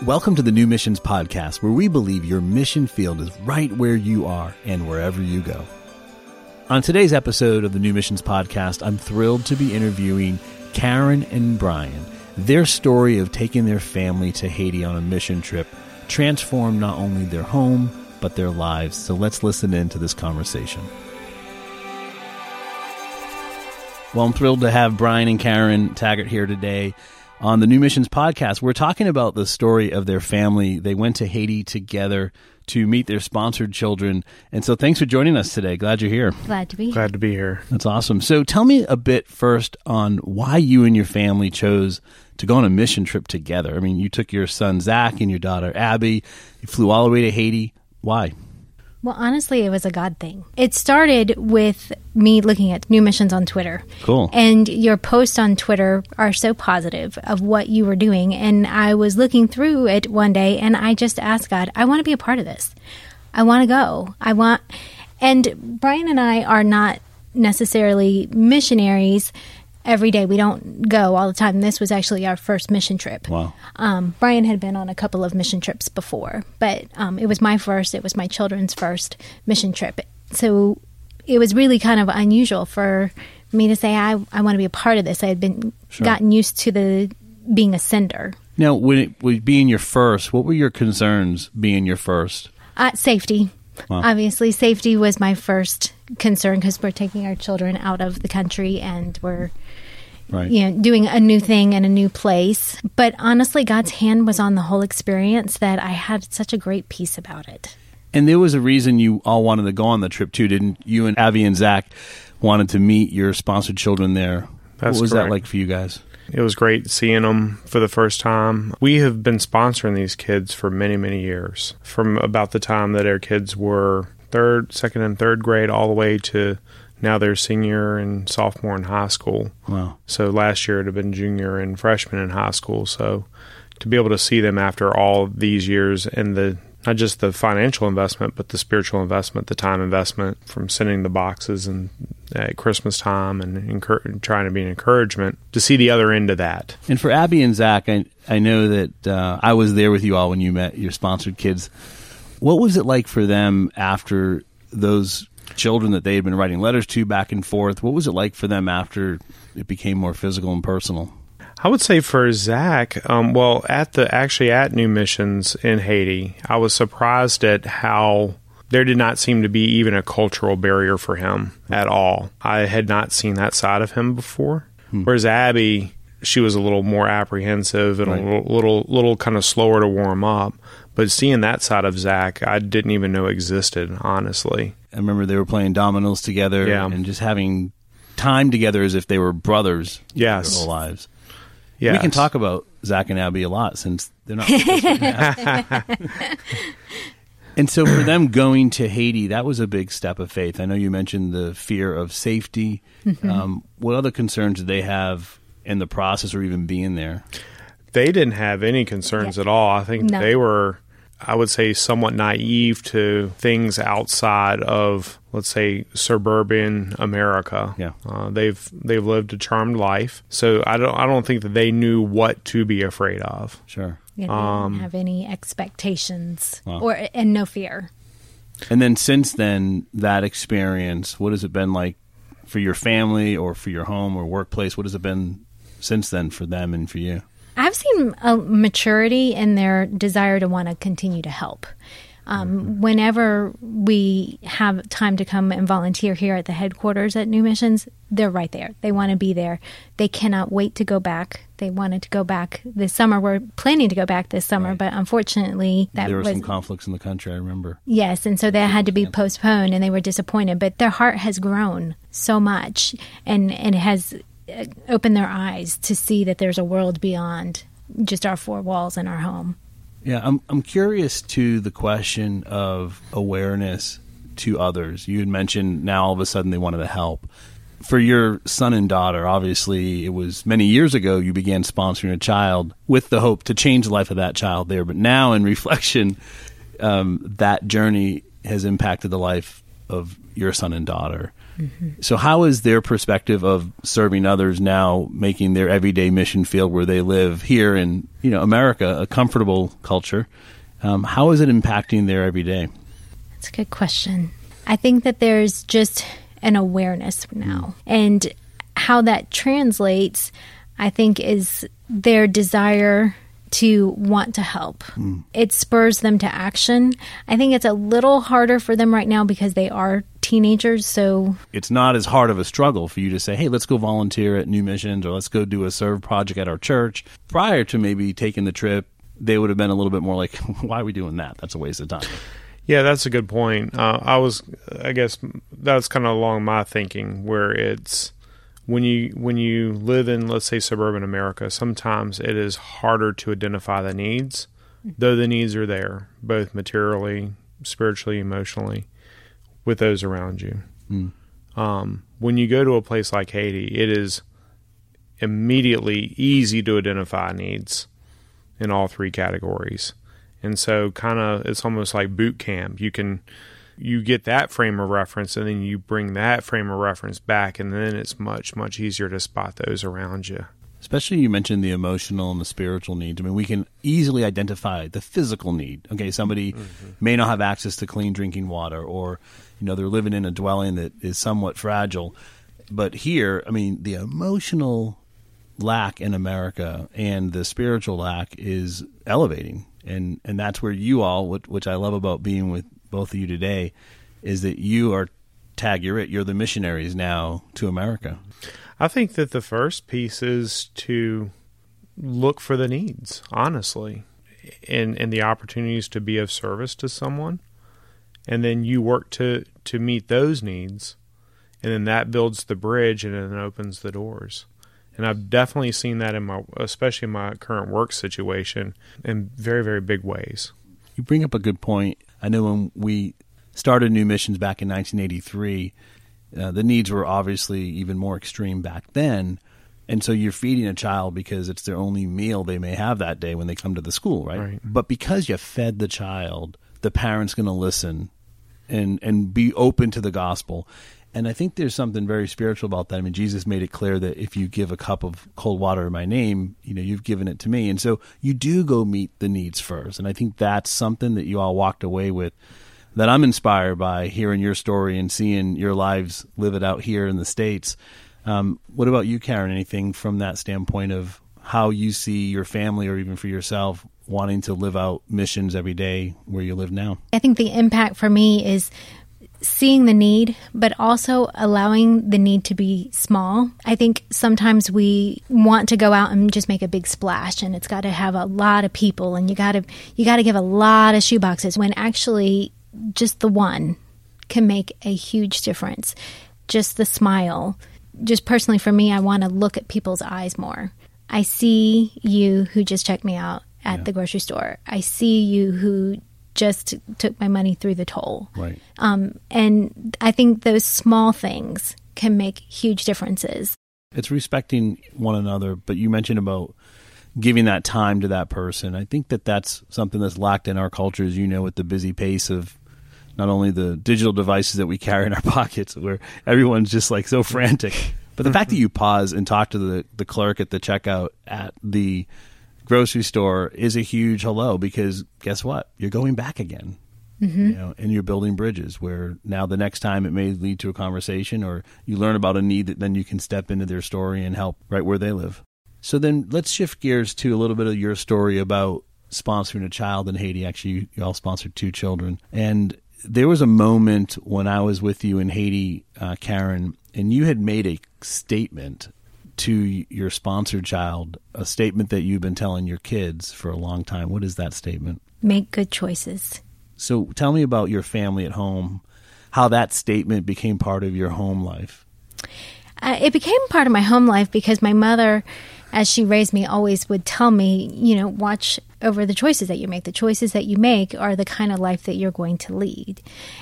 Welcome to the New Missions Podcast, where we believe your mission field is right where you are and wherever you go. On today's episode of the New Missions Podcast, I'm thrilled to be interviewing Karen and Brian. Their story of taking their family to Haiti on a mission trip transformed not only their home, but their lives. So let's listen in to this conversation. Well, I'm thrilled to have Brian and Karen Taggart here today on the New Missions podcast. We're talking about the story of their family. They went to Haiti together to meet their sponsored children. And so thanks for joining us today. Glad you're here. Glad to be here. Glad to be here. That's awesome. So tell me a bit first on why you and your family chose to go on a mission trip together. I mean, you took your son Zach and your daughter Abby. You flew all the way to Haiti. Why? Well, honestly, it was a God thing. It started with me looking at new missions on Twitter. Cool. And your posts on Twitter are so positive of what you were doing. And I was looking through it one day and I just asked God, I want to be a part of this. I want to go. I want. And Brian and I are not necessarily missionaries every day. We don't go all the time. This was actually our first mission trip. Wow. Um, Brian had been on a couple of mission trips before, but um, it was my first. It was my children's first mission trip. So it was really kind of unusual for me to say I, I want to be a part of this. I had been Sure. gotten used to the being a sender. Now, when it was being your first, what were your concerns being your first? Uh, safety. Wow. Obviously, safety was my first concern because we're taking our children out of the country and we're Right. you know doing a new thing in a new place. But honestly, God's hand was on the whole experience that I had such a great peace about it. And there was a reason you all wanted to go on the trip too, didn't you? And Abby and Zach wanted to meet your sponsored children there. That's what was that like for you guys? It was great seeing them for the first time. We have been sponsoring these kids for many, many years. From about the time that our kids were third, second, and third grade, all the way to now they're senior and sophomore in high school. Wow. So last year it had been junior and freshman in high school. So to be able to see them after all these years and the not just the financial investment, but the spiritual investment, the time investment from sending the boxes and at Christmas time and trying to be an encouragement to see the other end of that. And for Abby and Zach, I, I know that uh, I was there with you all when you met your sponsored kids. What was it like for them after those children that they had been writing letters to back and forth? What was it like for them after it became more physical and personal? I would say for Zach, um, well, at the actually at New Missions in Haiti, I was surprised at how there did not seem to be even a cultural barrier for him at all. I had not seen that side of him before. Whereas Abby, she was a little more apprehensive and Right. a little, little, little kind of slower to warm up. But seeing that side of Zach, I didn't even know existed, honestly. I remember they were playing dominoes together Yeah. and just having time together as if they were brothers Yes. their whole lives. Yes. We can talk about Zach and Abby a lot since they're not. with us right now. and so for them going to Haiti, that was a big step of faith. I know you mentioned the fear of safety. Mm-hmm. Um, what other concerns did they have in the process or even being there? They didn't have any concerns Yeah. at all. I think No. they were, I would say, somewhat naive to things outside of, let's say, suburban America. Yeah. uh, they've they've lived a charmed life, so I don't I don't think that they knew what to be afraid of. Sure. You know, they didn't have any expectations Wow. or and no fear. And then since then, that experience, what has it been like for your family or for your home or workplace? What has it been since then for them and for you? I've seen a maturity in their desire to want to continue to help. Um, Whenever we have time to come and volunteer here at the headquarters at New Missions, they're right there. They want to be there. They cannot wait to go back. They wanted to go back this summer. We're planning to go back this summer, Right. but unfortunately, that there were was some conflicts in the country, I remember. Yes, and so that had to be postponed, and they were disappointed. But their heart has grown so much, and and it has uh, opened their eyes to see that there's a world beyond just our four walls in our home. Yeah, I'm I'm curious to the question of awareness to others. You had mentioned now all of a sudden they wanted to help. For your son and daughter, obviously it was many years ago you began sponsoring a child with the hope to change the life of that child there. But now in reflection, um, that journey has impacted the life of your son and daughter. So, how is their perspective of serving others now making their everyday mission field where they live here in you know America, a comfortable culture? Um, how is it impacting their everyday? That's a good question. I think that there's just an awareness now, and how that translates, I think, is their desire to want to help. It spurs them to action. I think it's a little harder for them right now because they are teenagers, so It's not as hard of a struggle for you to say, "Hey, let's go volunteer at New Missions," or "Let's go do a serve project at our church." Prior to maybe taking the trip, they would have been a little bit more like, "Why are we doing that? That's a waste of time." Yeah, that's a good point. Uh, I was, I guess, that's kind of along my thinking, where it's when you when you live in, let's say, suburban America, sometimes it is harder to identify the needs, though the needs are there, both materially, spiritually, emotionally, with those around you. Um, when you go to a place like Haiti, it is immediately easy to identify needs in all three categories. And so kind of it's almost like boot camp. You can you get that frame of reference and then you bring that frame of reference back and then it's much much easier to spot those around you. Especially you mentioned the emotional and the spiritual needs. I mean, we can easily identify the physical need. Okay, somebody mm-hmm. may not have access to clean drinking water or you know, they're living in a dwelling that is somewhat fragile. But here, I mean, the emotional lack in America and the spiritual lack is elevating. And and that's where you all, which, which I love about being with both of you today, is that you are tag you're it. You're the missionaries now to America. I think that the first piece is to look for the needs, honestly, and and the opportunities to be of service to someone, and then you work to to meet those needs, and then that builds the bridge and then opens the doors. And I've definitely seen that in my, especially in my current work situation, in very very big ways. You bring up a good point. I know when we started New Missions back in 1983, uh, the needs were obviously even more extreme back then. And so you're feeding a child because it's their only meal they may have that day when they come to the school, right? Right. But because you fed the child, the parent's going to listen and and be open to the gospel. And I think there's something very spiritual about that. I mean, Jesus made it clear that if you give a cup of cold water in my name, you know, you've given it to me. And so you do go meet the needs first. And I think that's something that you all walked away with that I'm inspired by hearing your story and seeing your lives live it out here in the States. Um, what about you, Karen? Anything from that standpoint of how you see your family or even for yourself wanting to live out missions every day where you live now? I think the impact for me is seeing the need, but also allowing the need to be small. I think sometimes we want to go out and just make a big splash and it's got to have a lot of people and you got to you got to give a lot of shoeboxes when actually just the one can make a huge difference. Just the smile. Just personally for me, I want to look at people's eyes more. I see you who just checked me out at Yeah. the grocery store. I see you who just took my money through the toll. Right. Um, and I think those small things can make huge differences. It's respecting one another, but you mentioned about giving that time to that person. I think that that's something that's lacked in our culture, as you know, with the busy pace of not only the digital devices that we carry in our pockets, where everyone's just like so frantic, but the fact that you pause and talk to the, the clerk at the checkout at the grocery store is a huge hello because guess what? You're going back again. You know, and you're building bridges where now the next time it may lead to a conversation or you learn about a need that then you can step into their story and help right where they live. So then let's shift gears to a little bit of your story about sponsoring a child in Haiti. Actually, you, you all sponsored two children. And there was a moment when I was with you in Haiti, uh, Karen, and you had made a statement to your sponsored child, a statement that you've been telling your kids for a long time. What is that statement? Make good choices. So tell me about your family at home, how that statement became part of your home life. Uh, it became part of my home life because my mother, as she raised me, always would tell me, you know, watch over the choices that you make. The choices that you make are the kind of life that you're going to lead.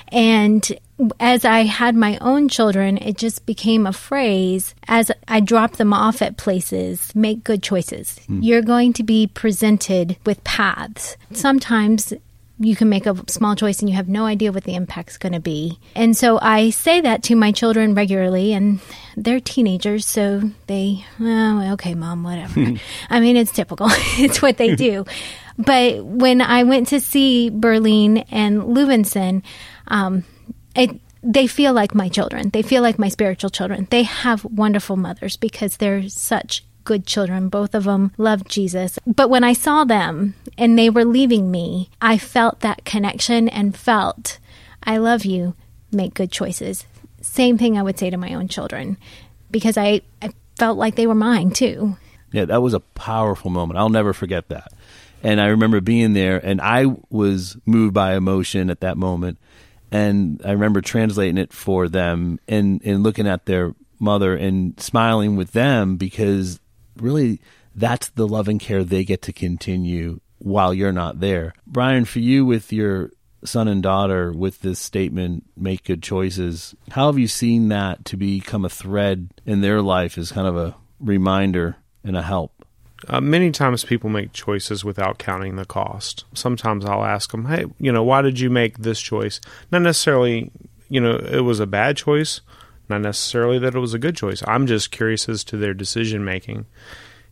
And as I had my own children, it just became a phrase as I dropped them off at places make good choices. You're going to be presented with paths. Sometimes you can make a small choice and you have no idea what the impact's going to be. And so I say that to my children regularly, and they're teenagers, so they, oh, okay, mom, whatever. I mean, it's typical, it's what they do. but when I went to see Berlin and Lewenson, um, it, they feel like my children. They feel like my spiritual children. They have wonderful mothers because they're such good children. Both of them love Jesus. But when I saw them and they were leaving me, I felt that connection and felt, I love you, make good choices. Same thing I would say to my own children because I, I felt like they were mine too. Yeah, that was a powerful moment. I'll never forget that. And I remember being there and I was moved by emotion at that moment and I remember translating it for them and, and looking at their mother and smiling with them because really that's the love and care they get to continue while you're not there. Brian, for you with your son and daughter with this statement, make good choices, how have you seen that to become a thread in their life as kind of a reminder and a help? Uh, many times people make choices without counting the cost. Sometimes I'll ask them, hey, you know, why did you make this choice? Not necessarily, you know, it was a bad choice, not necessarily that it was a good choice. I'm just curious as to their decision making.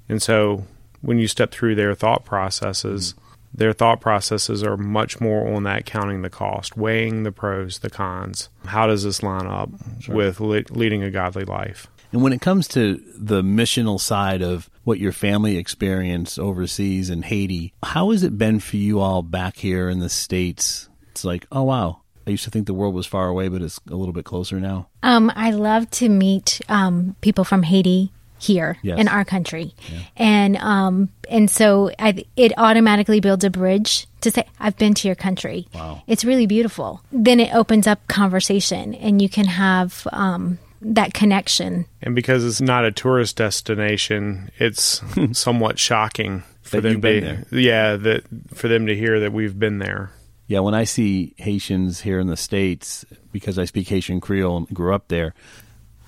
And so when you step through their thought processes, mm-hmm. their thought processes are much more on that counting the cost, weighing the pros, the cons. How does this line up sure. with le- leading a godly life? And when it comes to the missional side of what your family experienced overseas in Haiti, how has it been for you all back here in the States? It's like, oh, wow. I used to think the world was far away, but it's a little bit closer now. Um, I love to meet um, people from Haiti here yes. in our country, yeah. and um, and so I, it automatically builds a bridge to say I've been to your country. Wow, it's really beautiful. Then it opens up conversation, and you can have um, that connection. And because it's not a tourist destination, it's somewhat shocking for them to yeah that for them to hear that we've been there. Yeah, when I see Haitians here in the states, because I speak Haitian Creole and grew up there,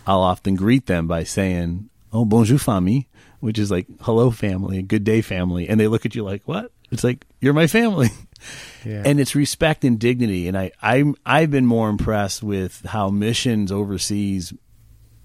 I'll often greet them by saying, "Oh, bonjour, famille," which is like "hello, family," "good day, family," and they look at you like, "What?" It's like you're my family. Yeah. And it's respect and dignity. And I, I, I've been more impressed with how missions overseas,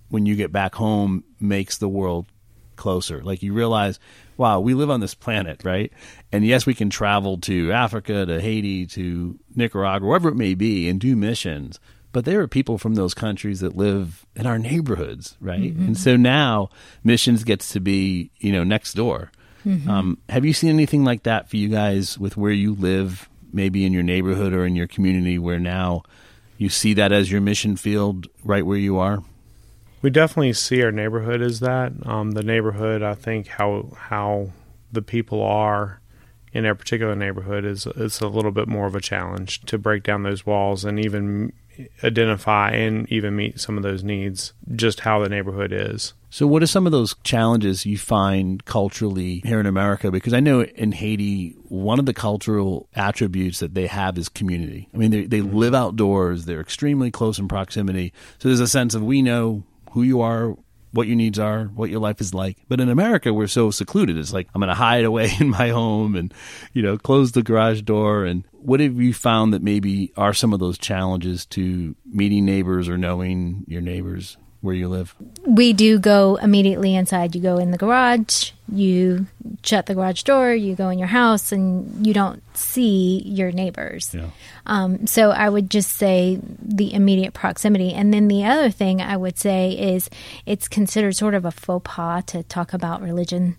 when you get back home, makes the world closer. Like you realize, wow, we live on this planet, right? And yes, we can travel to Africa, to Haiti, to Nicaragua, wherever it may be, and do missions. But there are people from those countries that live in our neighborhoods, right? Mm-hmm. And so now missions gets to be, you know, next door. Mm-hmm. Um, have you seen anything like that for you guys with where you live, maybe in your neighborhood or in your community, where now you see that as your mission field right where you are? We definitely see our neighborhood as that. Um, the neighborhood, I think, how how the people are in a particular neighborhood is it's a little bit more of a challenge to break down those walls and even identify and even meet some of those needs. Just how the neighborhood is. So, what are some of those challenges you find culturally here in America? Because I know in Haiti, one of the cultural attributes that they have is community. I mean, they, they live outdoors, they're extremely close in proximity. So, there's a sense of we know who you are, what your needs are, what your life is like. But in America, we're so secluded. It's like I'm going to hide away in my home and, you know, close the garage door. And what have you found that maybe are some of those challenges to meeting neighbors or knowing your neighbors? Where you live? We do go immediately inside. You go in the garage, you shut the garage door, you go in your house, and you don't see your neighbors. Yeah. Um, so I would just say the immediate proximity. And then the other thing I would say is it's considered sort of a faux pas to talk about religion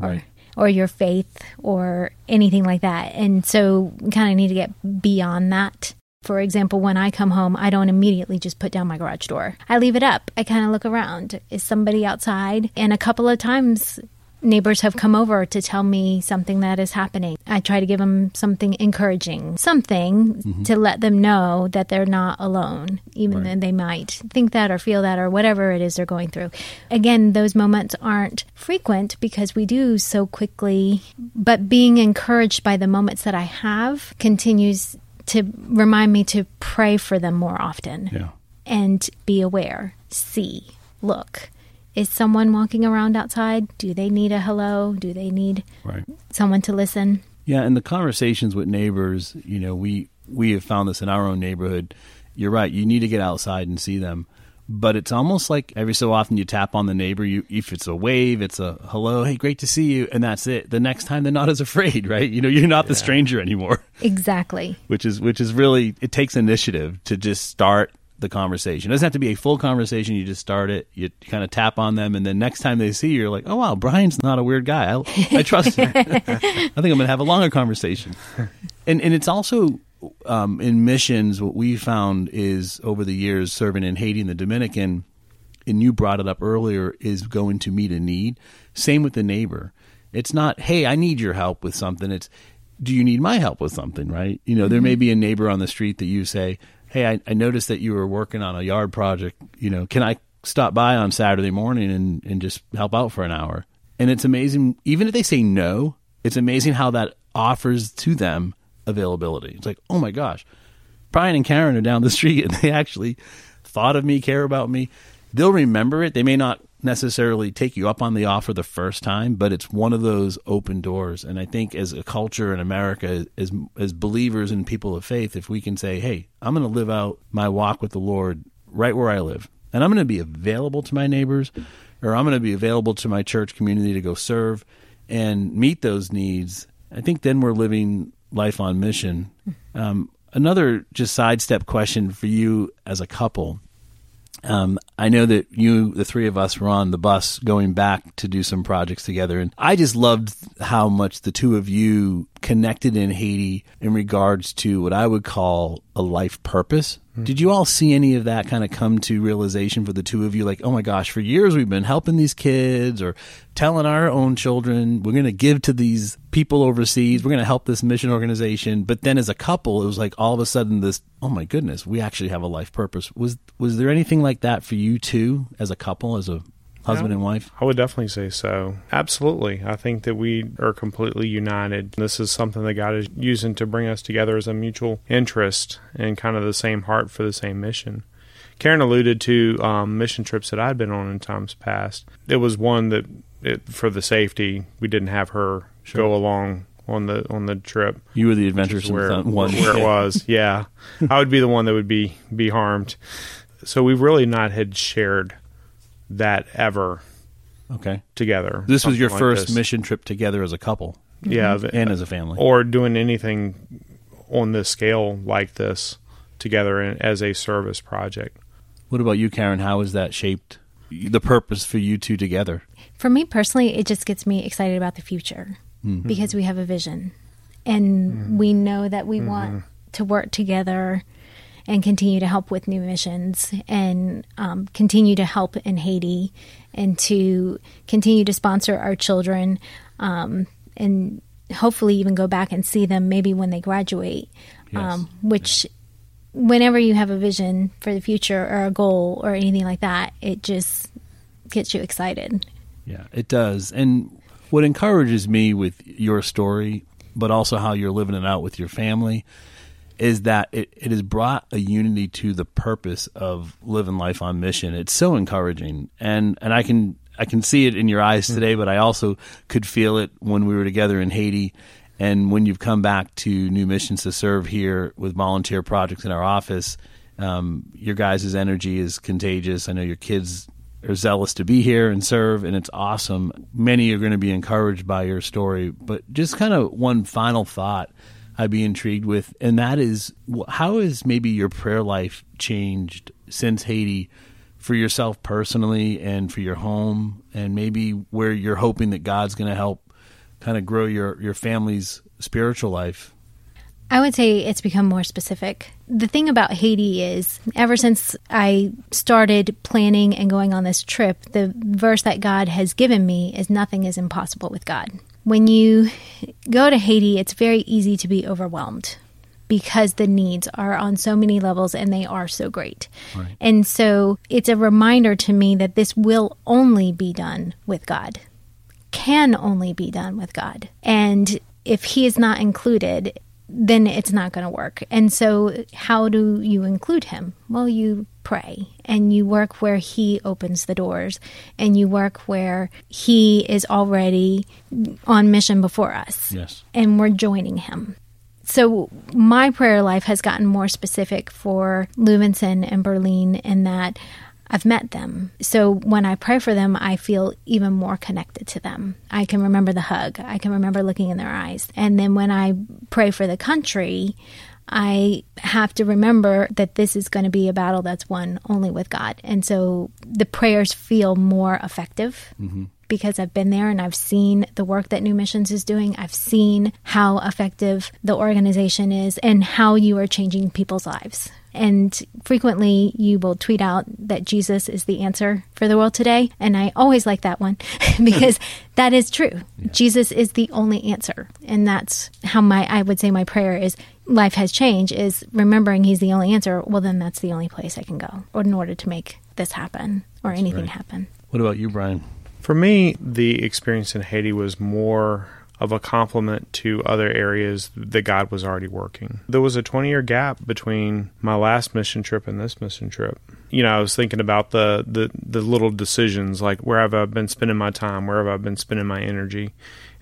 or. Right or your faith or anything like that. And so we kind of need to get beyond that. For example, when I come home, I don't immediately just put down my garage door. I leave it up. I kind of look around. Is somebody outside? And a couple of times, neighbors have come over to tell me something that is happening. I try to give them something encouraging, something mm-hmm. to let them know that they're not alone, even right. though they might think that or feel that or whatever it is they're going through. Again, those moments aren't frequent because we do so quickly, but being encouraged by the moments that I have continues to remind me to pray for them more often yeah. and be aware, see, look. Is someone walking around outside? Do they need a hello? Do they need right. someone to listen? Yeah, and the conversations with neighbors, you know, we we have found this in our own neighborhood. You're right. You need to get outside and see them. But it's almost like every so often you tap on the neighbor. You, if it's a wave, it's a hello, hey, great to see you, and that's it. The next time they're not as afraid, right? You know, you're not the stranger anymore. Exactly. Which is which is really it takes initiative to just start the conversation. It doesn't have to be a full conversation. You just start it. You kind of tap on them, and then next time they see you, you're like, "Oh wow, Brian's not a weird guy. I, I trust him. I think I'm going to have a longer conversation." And and it's also um, in missions. What we found is over the years serving in Haiti and the Dominican, and you brought it up earlier, is going to meet a need. Same with the neighbor. It's not, "Hey, I need your help with something." It's do you need my help with something, right? You know, there may be a neighbor on the street that you say, hey, I, I, noticed that you were working on a yard project. You know, can I stop by on Saturday morning and, and just help out for an hour? And it's amazing, even if they say no, it's amazing how that offers to them availability. It's like, oh my gosh, Brian and Karen are down the street and they actually thought of me, care about me. They'll remember it. They may not necessarily take you up on the offer the first time, but it's one of those open doors. And I think as a culture in America, as as believers and people of faith, if we can say, "Hey, I'm going to live out my walk with the Lord right where I live, and I'm going to be available to my neighbors, or I'm going to be available to my church community to go serve and meet those needs," I think then we're living life on mission. Um, another just sidestep question for you as a couple um, I know that you, the three of us, were on the bus going back to do some projects together, and I just loved how much the two of you connected in Haiti in regards to what I would call a life purpose. Did you all see any of that kind of come to realization for the two of you? Like, oh my gosh, for years we've been helping these kids or telling our own children we're going to give to these people overseas, we're going to help this mission organization. But then as a couple, it was like all of a sudden this, oh my goodness, we actually have a life purpose. Was was there anything like that for you too as a couple, as a husband and wife? I would definitely say so. Absolutely. I think that we are completely united. This is something that God is using to bring us together as a mutual interest and kind of the same heart for the same mission. Karen alluded to um, mission trips that I'd been on in times past. It was one that, it, for the safety, we didn't have her sure. go along on the on the trip. You were the adventuresome where, one. Where it was, yeah. I would be the one that would be be harmed. So we've really not had shared that ever okay together. This was your like first this. mission trip together as a couple. Yeah, and as a family. Or doing anything on this scale like this together as a service project. What about you, Karen? How has that shaped the purpose for you two together? For me personally, it just gets me excited about the future mm-hmm. because we have a vision and mm-hmm. we know that we mm-hmm. want to work together and continue to help with new missions and um, continue to help in Haiti and to continue to sponsor our children um, and hopefully even go back and see them maybe when they graduate, yes. um, which whenever you have a vision for the future or a goal or anything like that, it just gets you excited. Yeah, it does. And what encourages me with your story, but also how you're living it out with your family, is that it, it has brought a unity to the purpose of living life on mission. It's so encouraging, and and I can I can see it in your eyes hmm. today, but I also could feel it when we were together in Haiti, and when you've come back to New Missions to serve here with volunteer projects in our office. Um, your guys' energy is contagious. I know your kids are zealous to be here and serve, and it's awesome. Many are going to be encouraged by your story, but just kind of one final thought I'd be intrigued with, and that is how has maybe your prayer life changed since Haiti for yourself personally and for your home, and maybe where you're hoping that God's going to help kind of grow your your family's spiritual life. I would say it's become more specific. The thing about Haiti is, ever since I started planning and going on this trip, the verse that God has given me is nothing is impossible with God when you go to Haiti, it's very easy to be overwhelmed because the needs are on so many levels and they are so great. Right. And so it's a reminder to me that this will only be done with God, can only be done with God. And if He is not included, then it's not going to work. And so, how do you include Him? Well, you pray and you work where he opens the doors and you work where he is already on mission before us. Yes. And we're joining him. So my prayer life has gotten more specific for Leuvenson and Berlin in that I've met them. So when I pray for them, I feel even more connected to them. I can remember the hug. I can remember looking in their eyes. And then when I pray for the country, I have to remember that this is going to be a battle that's won only with God. And so the prayers feel more effective. Mm-hmm because I've been there and I've seen the work that New Missions is doing. I've seen how effective the organization is and how you are changing people's lives. And frequently you will tweet out that Jesus is the answer for the world today. And I always like that one because that is true. Yeah. Jesus is the only answer. And that's how my, I would say my prayer is life has changed is remembering he's the only answer. Well, then that's the only place I can go in order to make this happen or that's anything right. happen. What about you, Brian? For me, the experience in Haiti was more of a complement to other areas that God was already working. There was a 20 year gap between my last mission trip and this mission trip. You know, I was thinking about the, the, the little decisions like where have I been spending my time, where have I been spending my energy.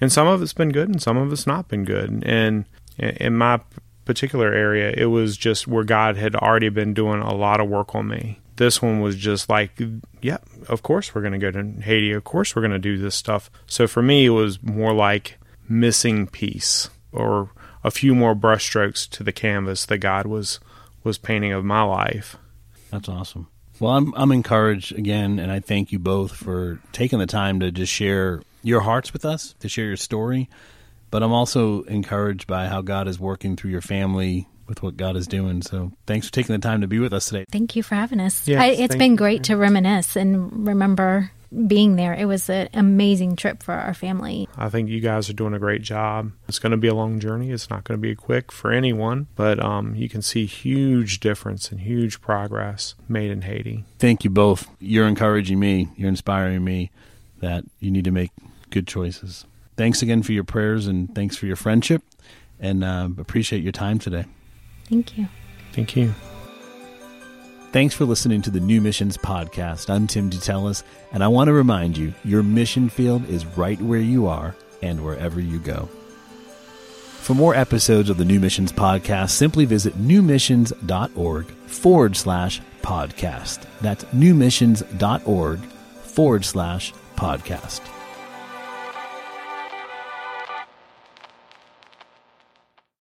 And some of it's been good and some of it's not been good. And in my particular area, it was just where God had already been doing a lot of work on me. This one was just like, yeah, of course we're going to go to Haiti. Of course we're going to do this stuff. So for me, it was more like missing piece or a few more brushstrokes to the canvas that God was was painting of my life. That's awesome. Well, I'm I'm encouraged again, and I thank you both for taking the time to just share your hearts with us, to share your story. But I'm also encouraged by how God is working through your family with what God is doing. So thanks for taking the time to be with us today. Thank you for having us. Yes, I, it's been great to reminisce and remember being there. It was an amazing trip for our family. I think you guys are doing a great job. It's going to be a long journey. It's not going to be quick for anyone, but um, you can see huge difference and huge progress made in Haiti. Thank you both. You're encouraging me. You're inspiring me that you need to make good choices. Thanks again for your prayers and thanks for your friendship, and uh, appreciate your time today. Thank you. Thank you. Thanks for listening to the New Missions Podcast. I'm Tim DeTellis, and I want to remind you your mission field is right where you are and wherever you go. For more episodes of the New Missions Podcast, simply visit newmissions.org forward slash podcast. That's newmissions.org forward slash podcast.